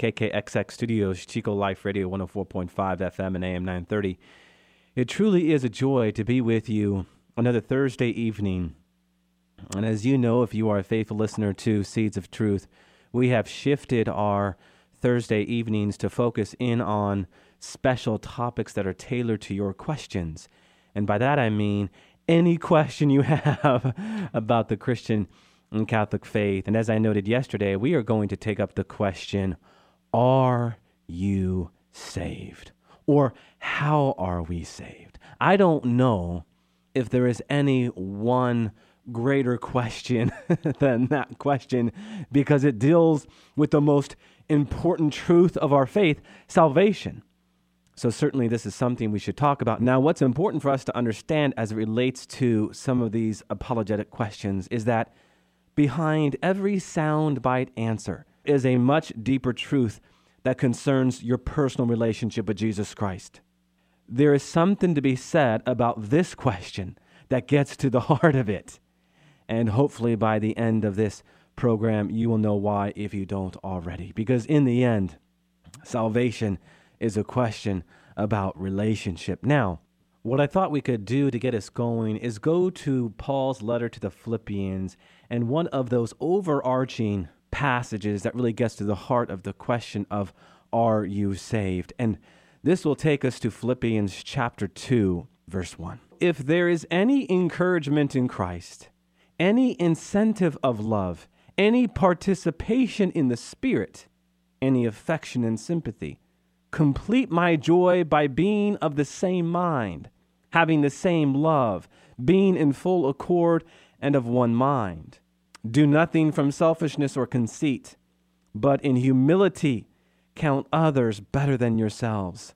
KKXX Studios, Chico Life Radio 104.5 FM and AM 930. It truly is a joy to be with you another Thursday evening. And as you know, if you are a faithful listener to Seeds of Truth, we have shifted our Thursday evenings to focus in on special topics that are tailored to your questions. And by that I mean any question you have about the Christian and Catholic faith. And as I noted yesterday, we are going to take up the question are you saved? Or how are we saved? I don't know if there is any one greater question than that question because it deals with the most important truth of our faith salvation. So, certainly, this is something we should talk about. Now, what's important for us to understand as it relates to some of these apologetic questions is that behind every soundbite answer, is a much deeper truth that concerns your personal relationship with Jesus Christ. There is something to be said about this question that gets to the heart of it. And hopefully, by the end of this program, you will know why if you don't already. Because in the end, salvation is a question about relationship. Now, what I thought we could do to get us going is go to Paul's letter to the Philippians and one of those overarching passages that really gets to the heart of the question of are you saved? And this will take us to Philippians chapter 2, verse 1. If there is any encouragement in Christ, any incentive of love, any participation in the Spirit, any affection and sympathy, complete my joy by being of the same mind, having the same love, being in full accord and of one mind. Do nothing from selfishness or conceit, but in humility count others better than yourselves.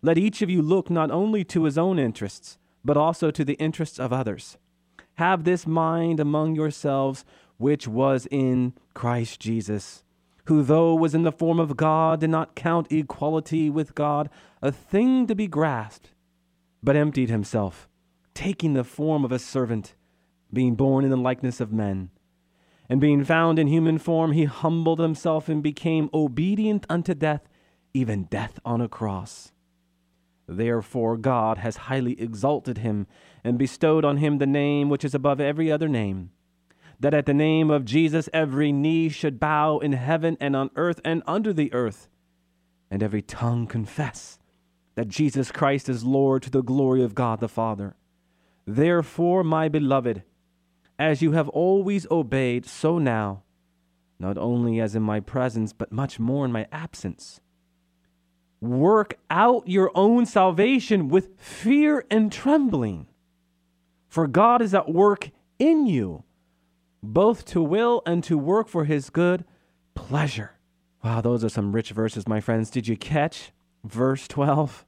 Let each of you look not only to his own interests, but also to the interests of others. Have this mind among yourselves, which was in Christ Jesus, who, though was in the form of God, did not count equality with God a thing to be grasped, but emptied himself, taking the form of a servant, being born in the likeness of men and being found in human form, he humbled himself and became obedient unto death, even death on a cross. Therefore, God has highly exalted him and bestowed on him the name which is above every other name, that at the name of Jesus every knee should bow in heaven and on earth and under the earth, and every tongue confess that Jesus Christ is Lord to the glory of God the Father. Therefore, my beloved, as you have always obeyed, so now, not only as in my presence, but much more in my absence. Work out your own salvation with fear and trembling, for God is at work in you, both to will and to work for his good pleasure. Wow, those are some rich verses, my friends. Did you catch verse 12?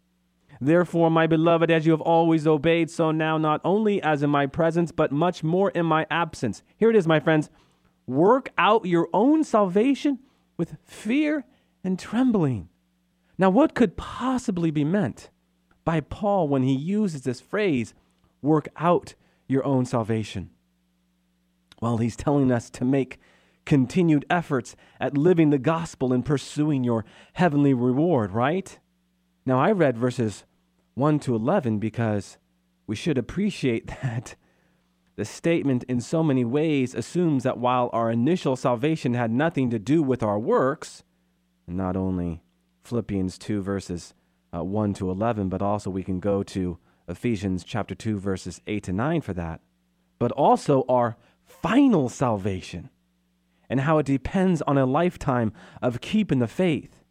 Therefore, my beloved, as you have always obeyed, so now, not only as in my presence, but much more in my absence. Here it is, my friends. Work out your own salvation with fear and trembling. Now, what could possibly be meant by Paul when he uses this phrase, work out your own salvation? Well, he's telling us to make continued efforts at living the gospel and pursuing your heavenly reward, right? Now, I read verses 1 to 11 because we should appreciate that the statement in so many ways assumes that while our initial salvation had nothing to do with our works, not only Philippians 2 verses uh, 1 to 11, but also we can go to Ephesians chapter 2 verses 8 to 9 for that, but also our final salvation and how it depends on a lifetime of keeping the faith.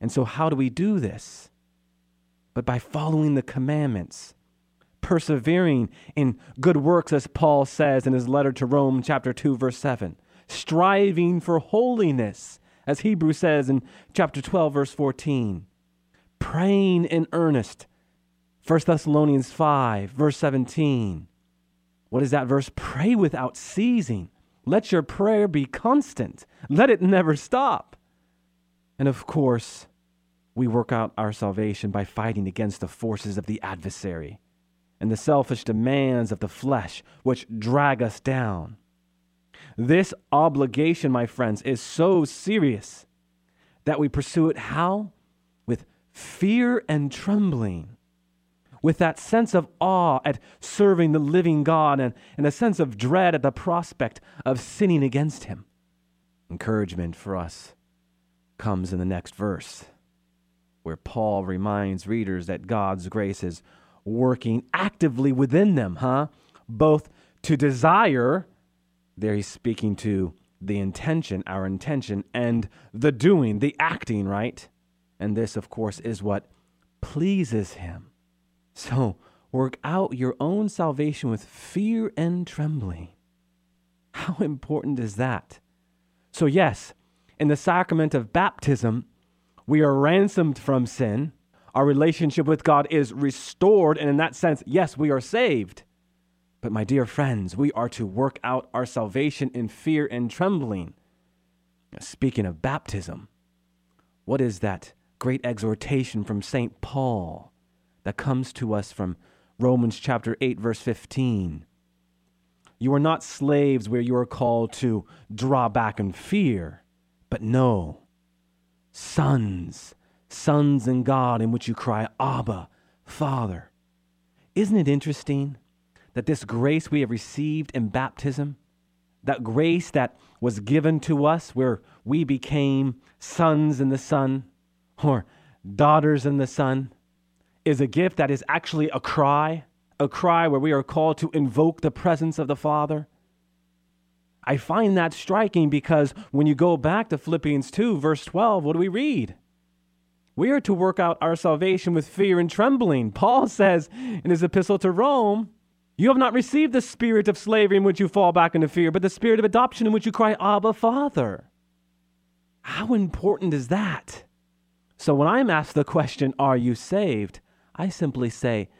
And so, how do we do this? But by following the commandments, persevering in good works, as Paul says in his letter to Rome, chapter 2, verse 7, striving for holiness, as Hebrews says in chapter 12, verse 14. Praying in earnest. 1 Thessalonians 5, verse 17. What is that verse? Pray without ceasing. Let your prayer be constant. Let it never stop. And of course, we work out our salvation by fighting against the forces of the adversary and the selfish demands of the flesh, which drag us down. This obligation, my friends, is so serious that we pursue it how? With fear and trembling, with that sense of awe at serving the living God and, and a sense of dread at the prospect of sinning against Him. Encouragement for us comes in the next verse, where Paul reminds readers that God's grace is working actively within them, huh? Both to desire, there he's speaking to the intention, our intention, and the doing, the acting, right? And this, of course, is what pleases him. So work out your own salvation with fear and trembling. How important is that? So, yes, in the sacrament of baptism, we are ransomed from sin our relationship with God is restored. And in that sense, yes, we are saved. But my dear friends, we are to work out our salvation in fear and trembling. Speaking of baptism, what is that great exhortation from St. Paul that comes to us from Romans chapter 8, verse 15? You are not slaves where you are called to draw back in fear, but no, sons sons in God in which you cry, Abba, Father. Isn't it interesting that this grace we have received in baptism, that grace that was given to us where we became sons in the Son or daughters in the Son, is a gift that is actually a cry, a cry where we are called to invoke the presence of the Father? I find that striking because when you go back to Philippians 2, verse 12, what do we read? We are to work out our salvation with fear and trembling. Paul says in his epistle to Rome, You have not received the spirit of slavery in which you fall back into fear, but the spirit of adoption in which you cry, Abba, Father. How important is that? So when I'm asked the question, Are you saved? I simply say,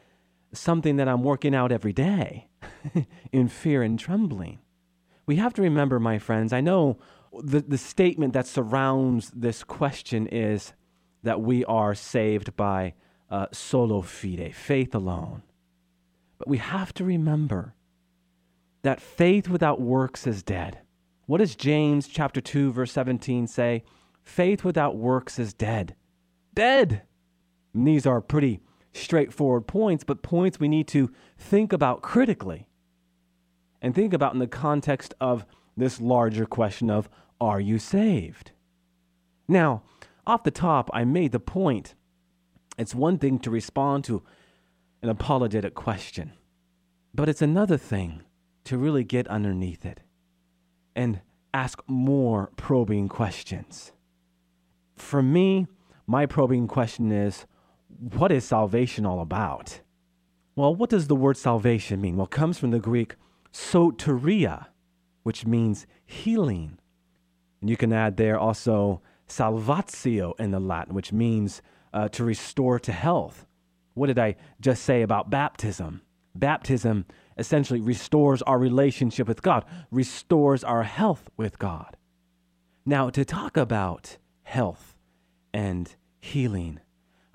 Something that I'm working out every day in fear and trembling. We have to remember, my friends, I know the, the statement that surrounds this question is that we are saved by uh, solo fide, faith alone. But we have to remember that faith without works is dead. What does James chapter 2 verse 17 say? Faith without works is dead. Dead. And these are pretty straightforward points, but points we need to think about critically. And think about in the context of this larger question of are you saved? Now, off the top, I made the point it's one thing to respond to an apologetic question, but it's another thing to really get underneath it and ask more probing questions. For me, my probing question is what is salvation all about? Well, what does the word salvation mean? Well, it comes from the Greek soteria, which means healing. And you can add there also salvatio in the Latin, which means uh, to restore to health. What did I just say about baptism? Baptism essentially restores our relationship with God, restores our health with God. Now, to talk about health and healing,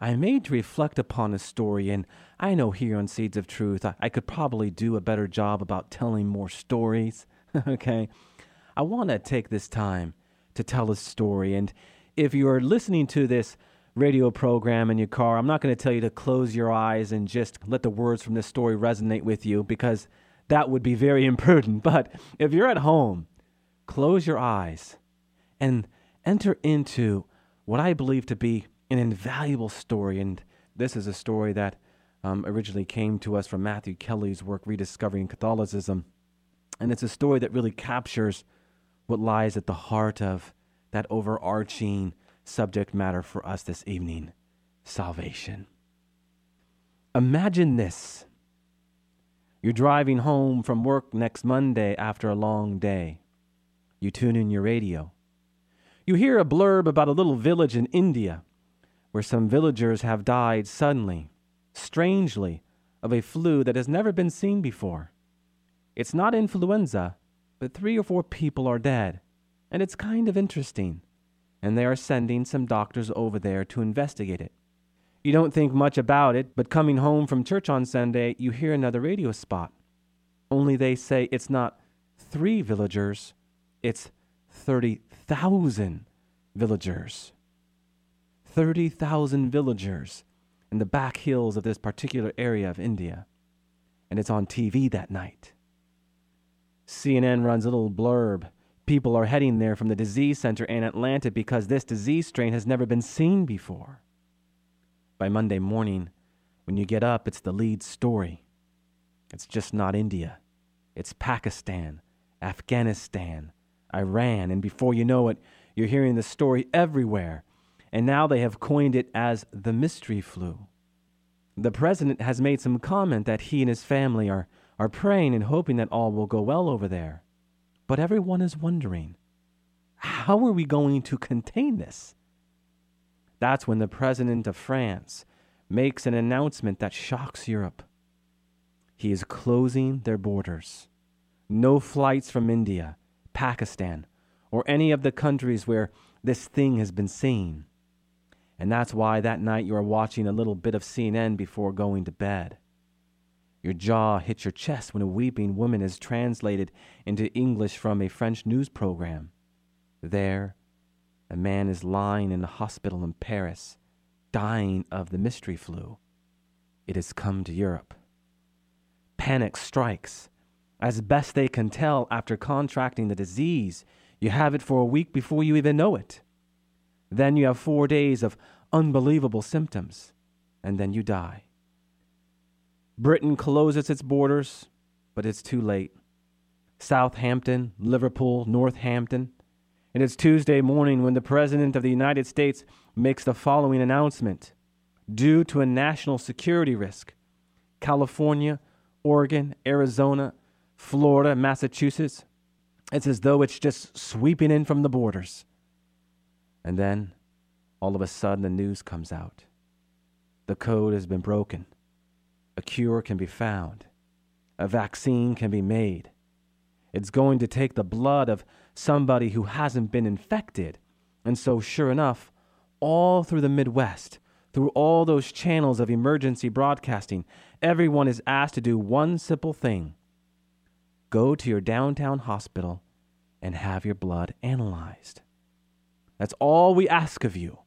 I am made to reflect upon a story, and I know here on Seeds of Truth, I, I could probably do a better job about telling more stories. okay? I want to take this time to tell a story. And if you're listening to this radio program in your car, I'm not going to tell you to close your eyes and just let the words from this story resonate with you because that would be very imprudent. But if you're at home, close your eyes and enter into what I believe to be an invaluable story. And this is a story that um, originally came to us from Matthew Kelly's work, Rediscovering Catholicism. And it's a story that really captures what lies at the heart of that overarching subject matter for us this evening salvation. Imagine this. You're driving home from work next Monday after a long day. You tune in your radio. You hear a blurb about a little village in India where some villagers have died suddenly, strangely, of a flu that has never been seen before. It's not influenza, but three or four people are dead, and it's kind of interesting. And they are sending some doctors over there to investigate it. You don't think much about it, but coming home from church on Sunday, you hear another radio spot. Only they say it's not three villagers, it's 30,000 villagers. 30,000 villagers in the back hills of this particular area of India. And it's on TV that night. CNN runs a little blurb. People are heading there from the disease center in Atlanta because this disease strain has never been seen before. By Monday morning, when you get up, it's the lead story. It's just not India, it's Pakistan, Afghanistan, Iran, and before you know it, you're hearing the story everywhere. And now they have coined it as the mystery flu. The president has made some comment that he and his family are, are praying and hoping that all will go well over there. But everyone is wondering how are we going to contain this? That's when the president of France makes an announcement that shocks Europe. He is closing their borders. No flights from India, Pakistan, or any of the countries where this thing has been seen. And that's why that night you are watching a little bit of CNN before going to bed. Your jaw hits your chest when a weeping woman is translated into English from a French news program. There, a man is lying in a hospital in Paris, dying of the mystery flu. It has come to Europe. Panic strikes. As best they can tell after contracting the disease, you have it for a week before you even know it. Then you have four days of unbelievable symptoms, and then you die. Britain closes its borders, but it's too late. Southampton, Liverpool, Northampton, and it's Tuesday morning when the President of the United States makes the following announcement. Due to a national security risk, California, Oregon, Arizona, Florida, Massachusetts, it's as though it's just sweeping in from the borders. And then, all of a sudden, the news comes out. The code has been broken. A cure can be found. A vaccine can be made. It's going to take the blood of somebody who hasn't been infected. And so, sure enough, all through the Midwest, through all those channels of emergency broadcasting, everyone is asked to do one simple thing go to your downtown hospital and have your blood analyzed. That's all we ask of you.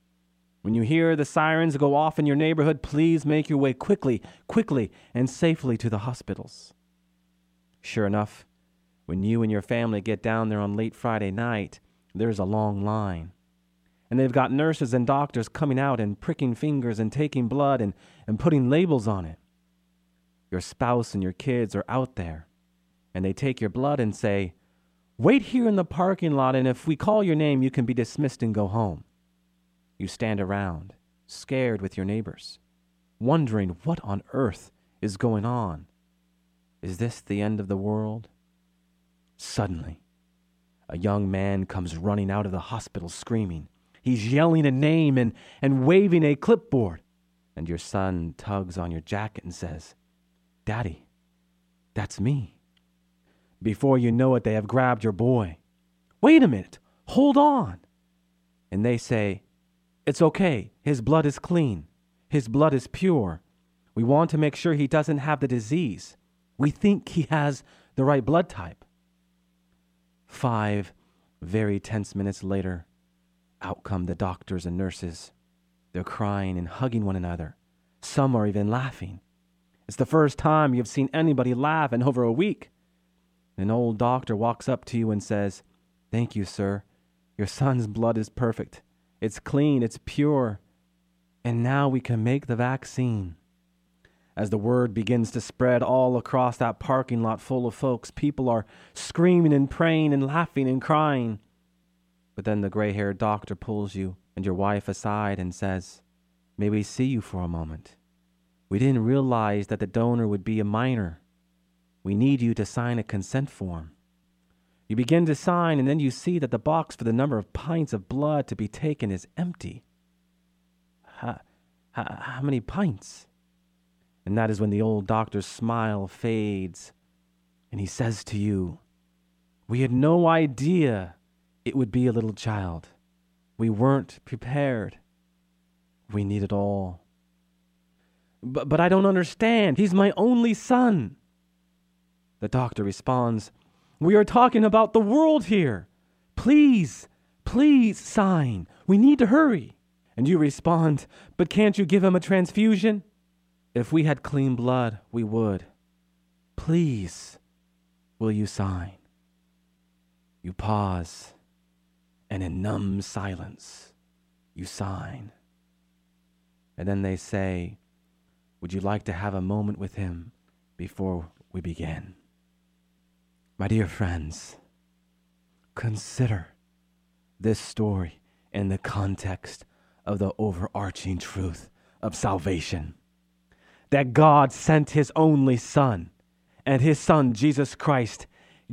When you hear the sirens go off in your neighborhood, please make your way quickly, quickly, and safely to the hospitals. Sure enough, when you and your family get down there on late Friday night, there's a long line. And they've got nurses and doctors coming out and pricking fingers and taking blood and, and putting labels on it. Your spouse and your kids are out there, and they take your blood and say, Wait here in the parking lot, and if we call your name, you can be dismissed and go home. You stand around, scared with your neighbors, wondering what on earth is going on. Is this the end of the world? Suddenly, a young man comes running out of the hospital screaming. He's yelling a name and, and waving a clipboard. And your son tugs on your jacket and says, Daddy, that's me. Before you know it, they have grabbed your boy. Wait a minute, hold on. And they say, It's okay, his blood is clean, his blood is pure. We want to make sure he doesn't have the disease. We think he has the right blood type. Five very tense minutes later, out come the doctors and nurses. They're crying and hugging one another. Some are even laughing. It's the first time you've seen anybody laugh in over a week. An old doctor walks up to you and says, Thank you, sir. Your son's blood is perfect. It's clean, it's pure. And now we can make the vaccine. As the word begins to spread all across that parking lot full of folks, people are screaming and praying and laughing and crying. But then the gray haired doctor pulls you and your wife aside and says, May we see you for a moment? We didn't realize that the donor would be a minor. We need you to sign a consent form. You begin to sign, and then you see that the box for the number of pints of blood to be taken is empty. How, how, how many pints? And that is when the old doctor's smile fades and he says to you, We had no idea it would be a little child. We weren't prepared. We need it all. But, but I don't understand. He's my only son. The doctor responds, We are talking about the world here. Please, please sign. We need to hurry. And you respond, But can't you give him a transfusion? If we had clean blood, we would. Please, will you sign? You pause, and in numb silence, you sign. And then they say, Would you like to have a moment with him before we begin? My dear friends, consider this story in the context of the overarching truth of salvation that God sent his only Son, and his Son, Jesus Christ,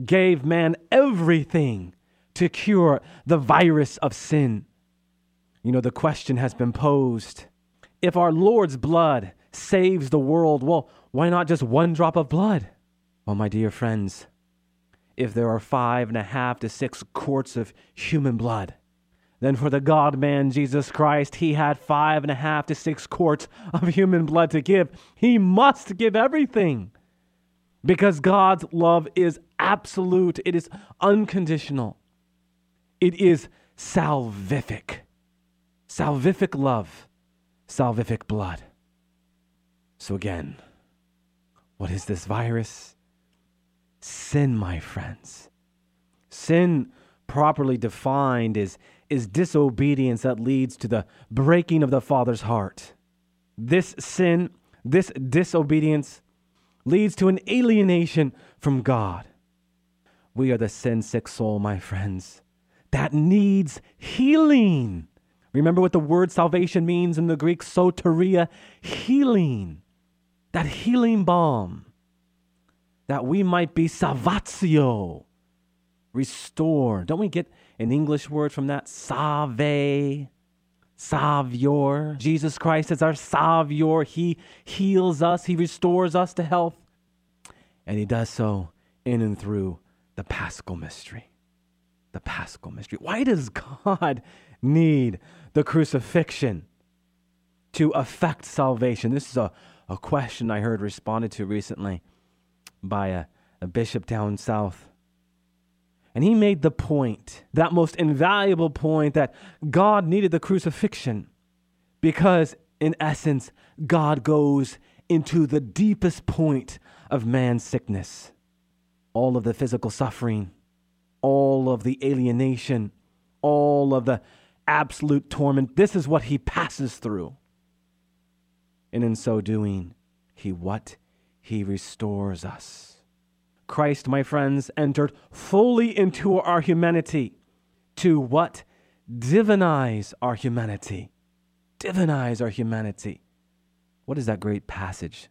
gave man everything to cure the virus of sin. You know, the question has been posed if our Lord's blood saves the world, well, why not just one drop of blood? Well, my dear friends, if there are five and a half to six quarts of human blood, then for the God man Jesus Christ, he had five and a half to six quarts of human blood to give. He must give everything because God's love is absolute, it is unconditional, it is salvific. Salvific love, salvific blood. So, again, what is this virus? Sin, my friends. Sin, properly defined, is is disobedience that leads to the breaking of the Father's heart. This sin, this disobedience, leads to an alienation from God. We are the sin sick soul, my friends, that needs healing. Remember what the word salvation means in the Greek soteria healing. That healing balm. That we might be salvatio, restored. Don't we get an English word from that, Save, Savior. Jesus Christ is our Savior. He heals us, He restores us to health. And He does so in and through the paschal mystery. The paschal mystery. Why does God need the crucifixion to affect salvation? This is a, a question I heard responded to recently by a, a bishop down south. And he made the point, that most invaluable point, that God needed the crucifixion because, in essence, God goes into the deepest point of man's sickness. All of the physical suffering, all of the alienation, all of the absolute torment. This is what he passes through. And in so doing, he what? He restores us. Christ, my friends, entered fully into our humanity to what? Divinize our humanity. Divinize our humanity. What is that great passage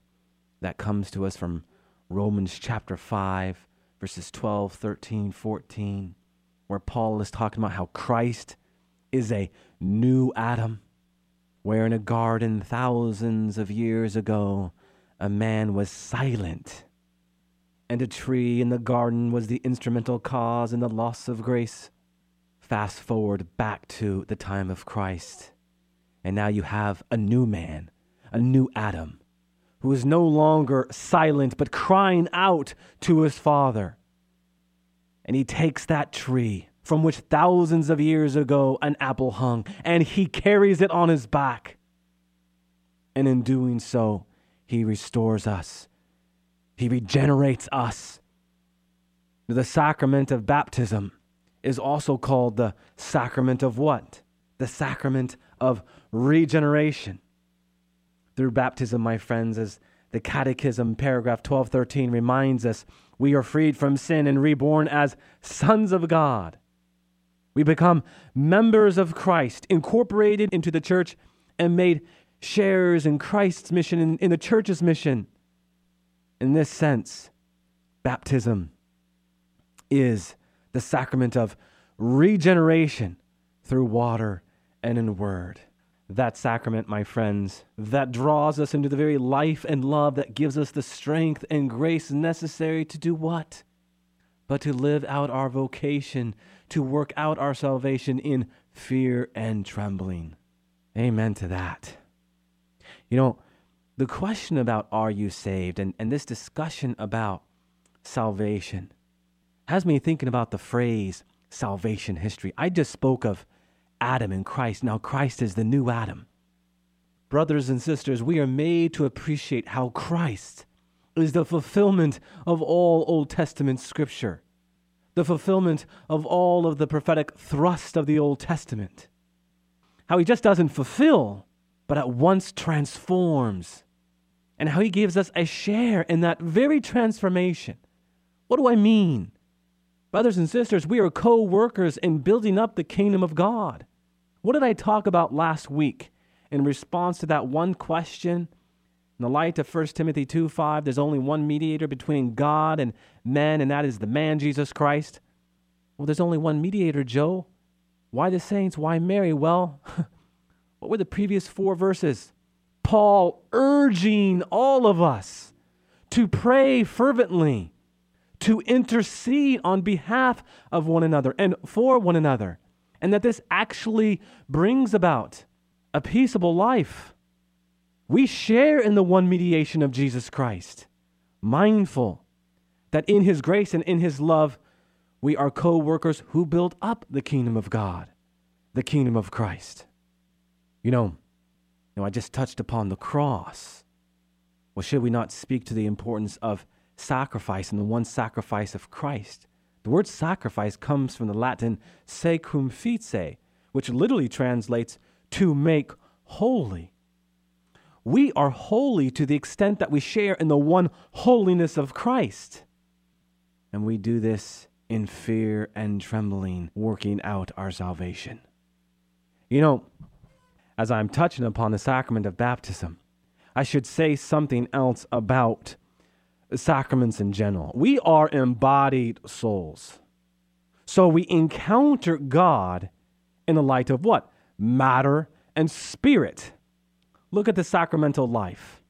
that comes to us from Romans chapter 5, verses 12, 13, 14, where Paul is talking about how Christ is a new Adam, where in a garden thousands of years ago, a man was silent and a tree in the garden was the instrumental cause in the loss of grace. Fast forward back to the time of Christ, and now you have a new man, a new Adam, who is no longer silent but crying out to his Father. And he takes that tree from which thousands of years ago an apple hung, and he carries it on his back. And in doing so, he restores us he regenerates us. The sacrament of baptism is also called the sacrament of what? The sacrament of regeneration. Through baptism, my friends, as the Catechism, paragraph 1213, reminds us, we are freed from sin and reborn as sons of God. We become members of Christ, incorporated into the church, and made sharers in Christ's mission, in, in the church's mission. In this sense, baptism is the sacrament of regeneration through water and in word. That sacrament, my friends, that draws us into the very life and love that gives us the strength and grace necessary to do what? But to live out our vocation, to work out our salvation in fear and trembling. Amen to that. You know, the question about are you saved and, and this discussion about salvation has me thinking about the phrase salvation history. I just spoke of Adam and Christ. Now, Christ is the new Adam. Brothers and sisters, we are made to appreciate how Christ is the fulfillment of all Old Testament scripture, the fulfillment of all of the prophetic thrust of the Old Testament. How he just doesn't fulfill, but at once transforms, and how he gives us a share in that very transformation. What do I mean? Brothers and sisters, we are co workers in building up the kingdom of God. What did I talk about last week in response to that one question? In the light of 1 Timothy 2 5, there's only one mediator between God and men, and that is the man Jesus Christ. Well, there's only one mediator, Joe. Why the saints? Why Mary? Well, what were the previous four verses? Paul urging all of us to pray fervently to intercede on behalf of one another and for one another, and that this actually brings about a peaceable life. We share in the one mediation of Jesus Christ, mindful that in His grace and in His love, we are co workers who build up the kingdom of God, the kingdom of Christ. You know, you know, I just touched upon the cross. Well, should we not speak to the importance of sacrifice and the one sacrifice of Christ. The word sacrifice comes from the Latin sacrifice, which literally translates to make holy. We are holy to the extent that we share in the one holiness of Christ. And we do this in fear and trembling, working out our salvation. You know, as I'm touching upon the sacrament of baptism, I should say something else about sacraments in general. We are embodied souls. So we encounter God in the light of what? Matter and spirit. Look at the sacramental life.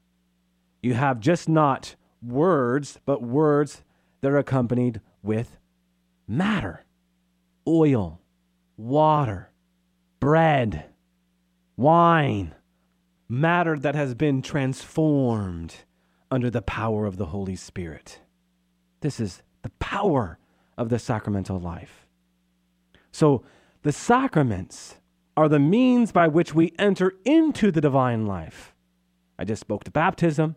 You have just not words, but words that are accompanied with matter, oil, water, bread, wine, matter that has been transformed under the power of the Holy Spirit. This is the power of the sacramental life. So, the sacraments are the means by which we enter into the divine life. I just spoke to baptism.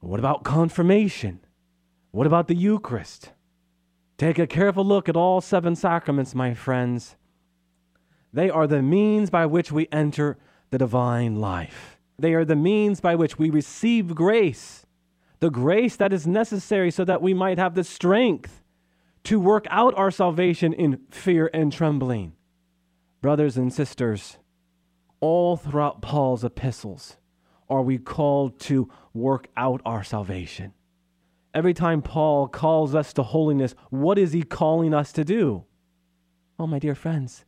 What about confirmation? What about the Eucharist? Take a careful look at all seven sacraments, my friends. They are the means by which we enter the divine life. They are the means by which we receive grace, the grace that is necessary so that we might have the strength to work out our salvation in fear and trembling. Brothers and sisters, all throughout Paul's epistles are we called to work out our salvation. Every time Paul calls us to holiness, what is he calling us to do? Oh, my dear friends,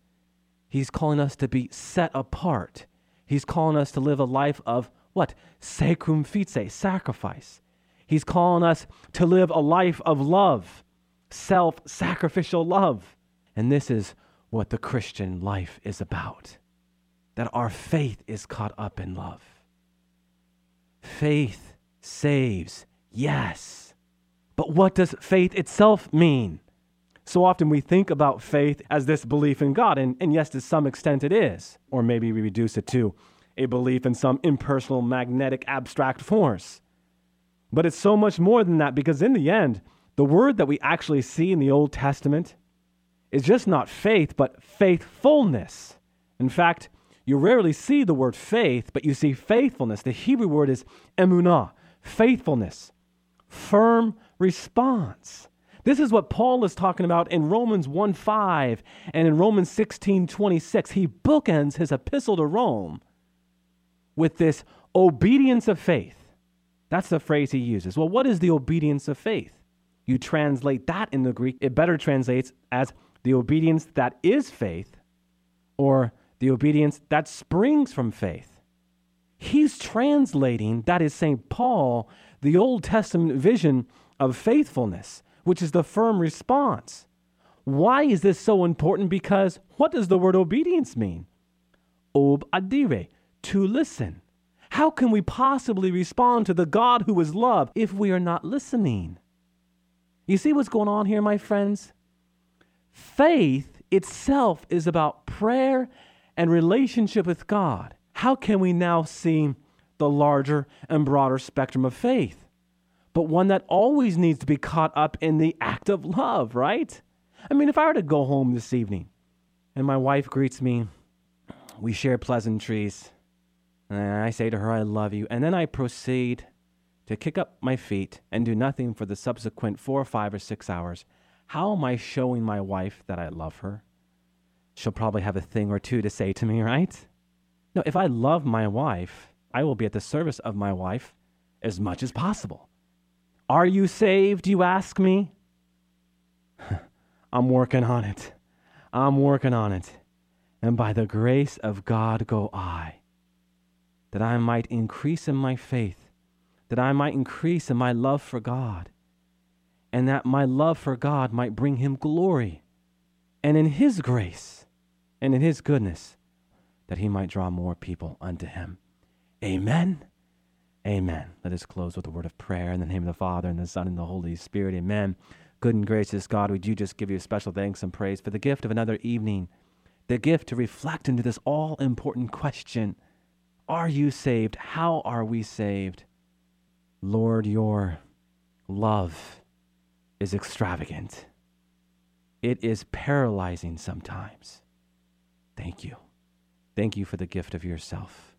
he's calling us to be set apart He's calling us to live a life of what? Sacrum fice, sacrifice. He's calling us to live a life of love, self sacrificial love. And this is what the Christian life is about that our faith is caught up in love. Faith saves, yes. But what does faith itself mean? So often we think about faith as this belief in God, and, and yes, to some extent it is. Or maybe we reduce it to a belief in some impersonal, magnetic, abstract force. But it's so much more than that because in the end, the word that we actually see in the Old Testament is just not faith, but faithfulness. In fact, you rarely see the word faith, but you see faithfulness. The Hebrew word is emunah, faithfulness, firm response. This is what Paul is talking about in Romans 1 5 and in Romans 16 26. He bookends his epistle to Rome with this obedience of faith. That's the phrase he uses. Well, what is the obedience of faith? you translate that in the Greek, it better translates as the obedience that is faith or the obedience that springs from faith. He's translating, that is St. Paul, the Old Testament vision of faithfulness, which is the firm response. Why is this so important? Because what does the word obedience mean? Ob audire, to listen. How can we possibly respond to the God who is love if we are not listening? You see what's going on here, my friends? Faith itself is about prayer and relationship with God. How can we now see the larger and broader spectrum of faith? But one that always needs to be caught up in the act of love, right? I mean, if I were to go home this evening and my wife greets me, we share pleasantries, and I say to her, I love you, and then I proceed to kick up my feet and do nothing for the subsequent four, five, or six hours, how am I showing my wife that I love her? She'll probably have a thing or two to say to me, right? No, if I love my wife, I will be at the service of my wife as much as possible. Are you saved, you ask me? I'm working on it. I'm working on it. And by the grace of God go I, that I might increase in my faith that I might increase in my love for God, and that my love for God might bring him glory, and in his grace and in his goodness, that he might draw more people unto him. Amen. Amen. Let us close with a word of prayer in the name of the Father, and the Son, and the Holy Spirit. Amen. Good and gracious God, we do just give you special thanks and praise for the gift of another evening, the gift to reflect into this all important question Are you saved? How are we saved? Lord, your love is extravagant. It is paralyzing sometimes. Thank you. Thank you for the gift of yourself.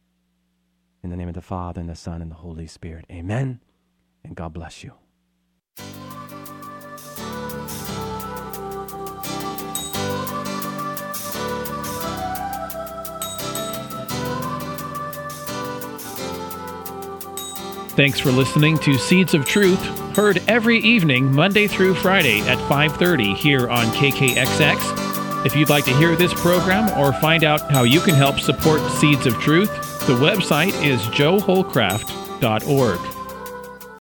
In the name of the Father, and the Son, and the Holy Spirit. Amen. And God bless you. Thanks for listening to Seeds of Truth, heard every evening Monday through Friday at 5:30 here on KKXX. If you'd like to hear this program or find out how you can help support Seeds of Truth, the website is joeholcraft.org.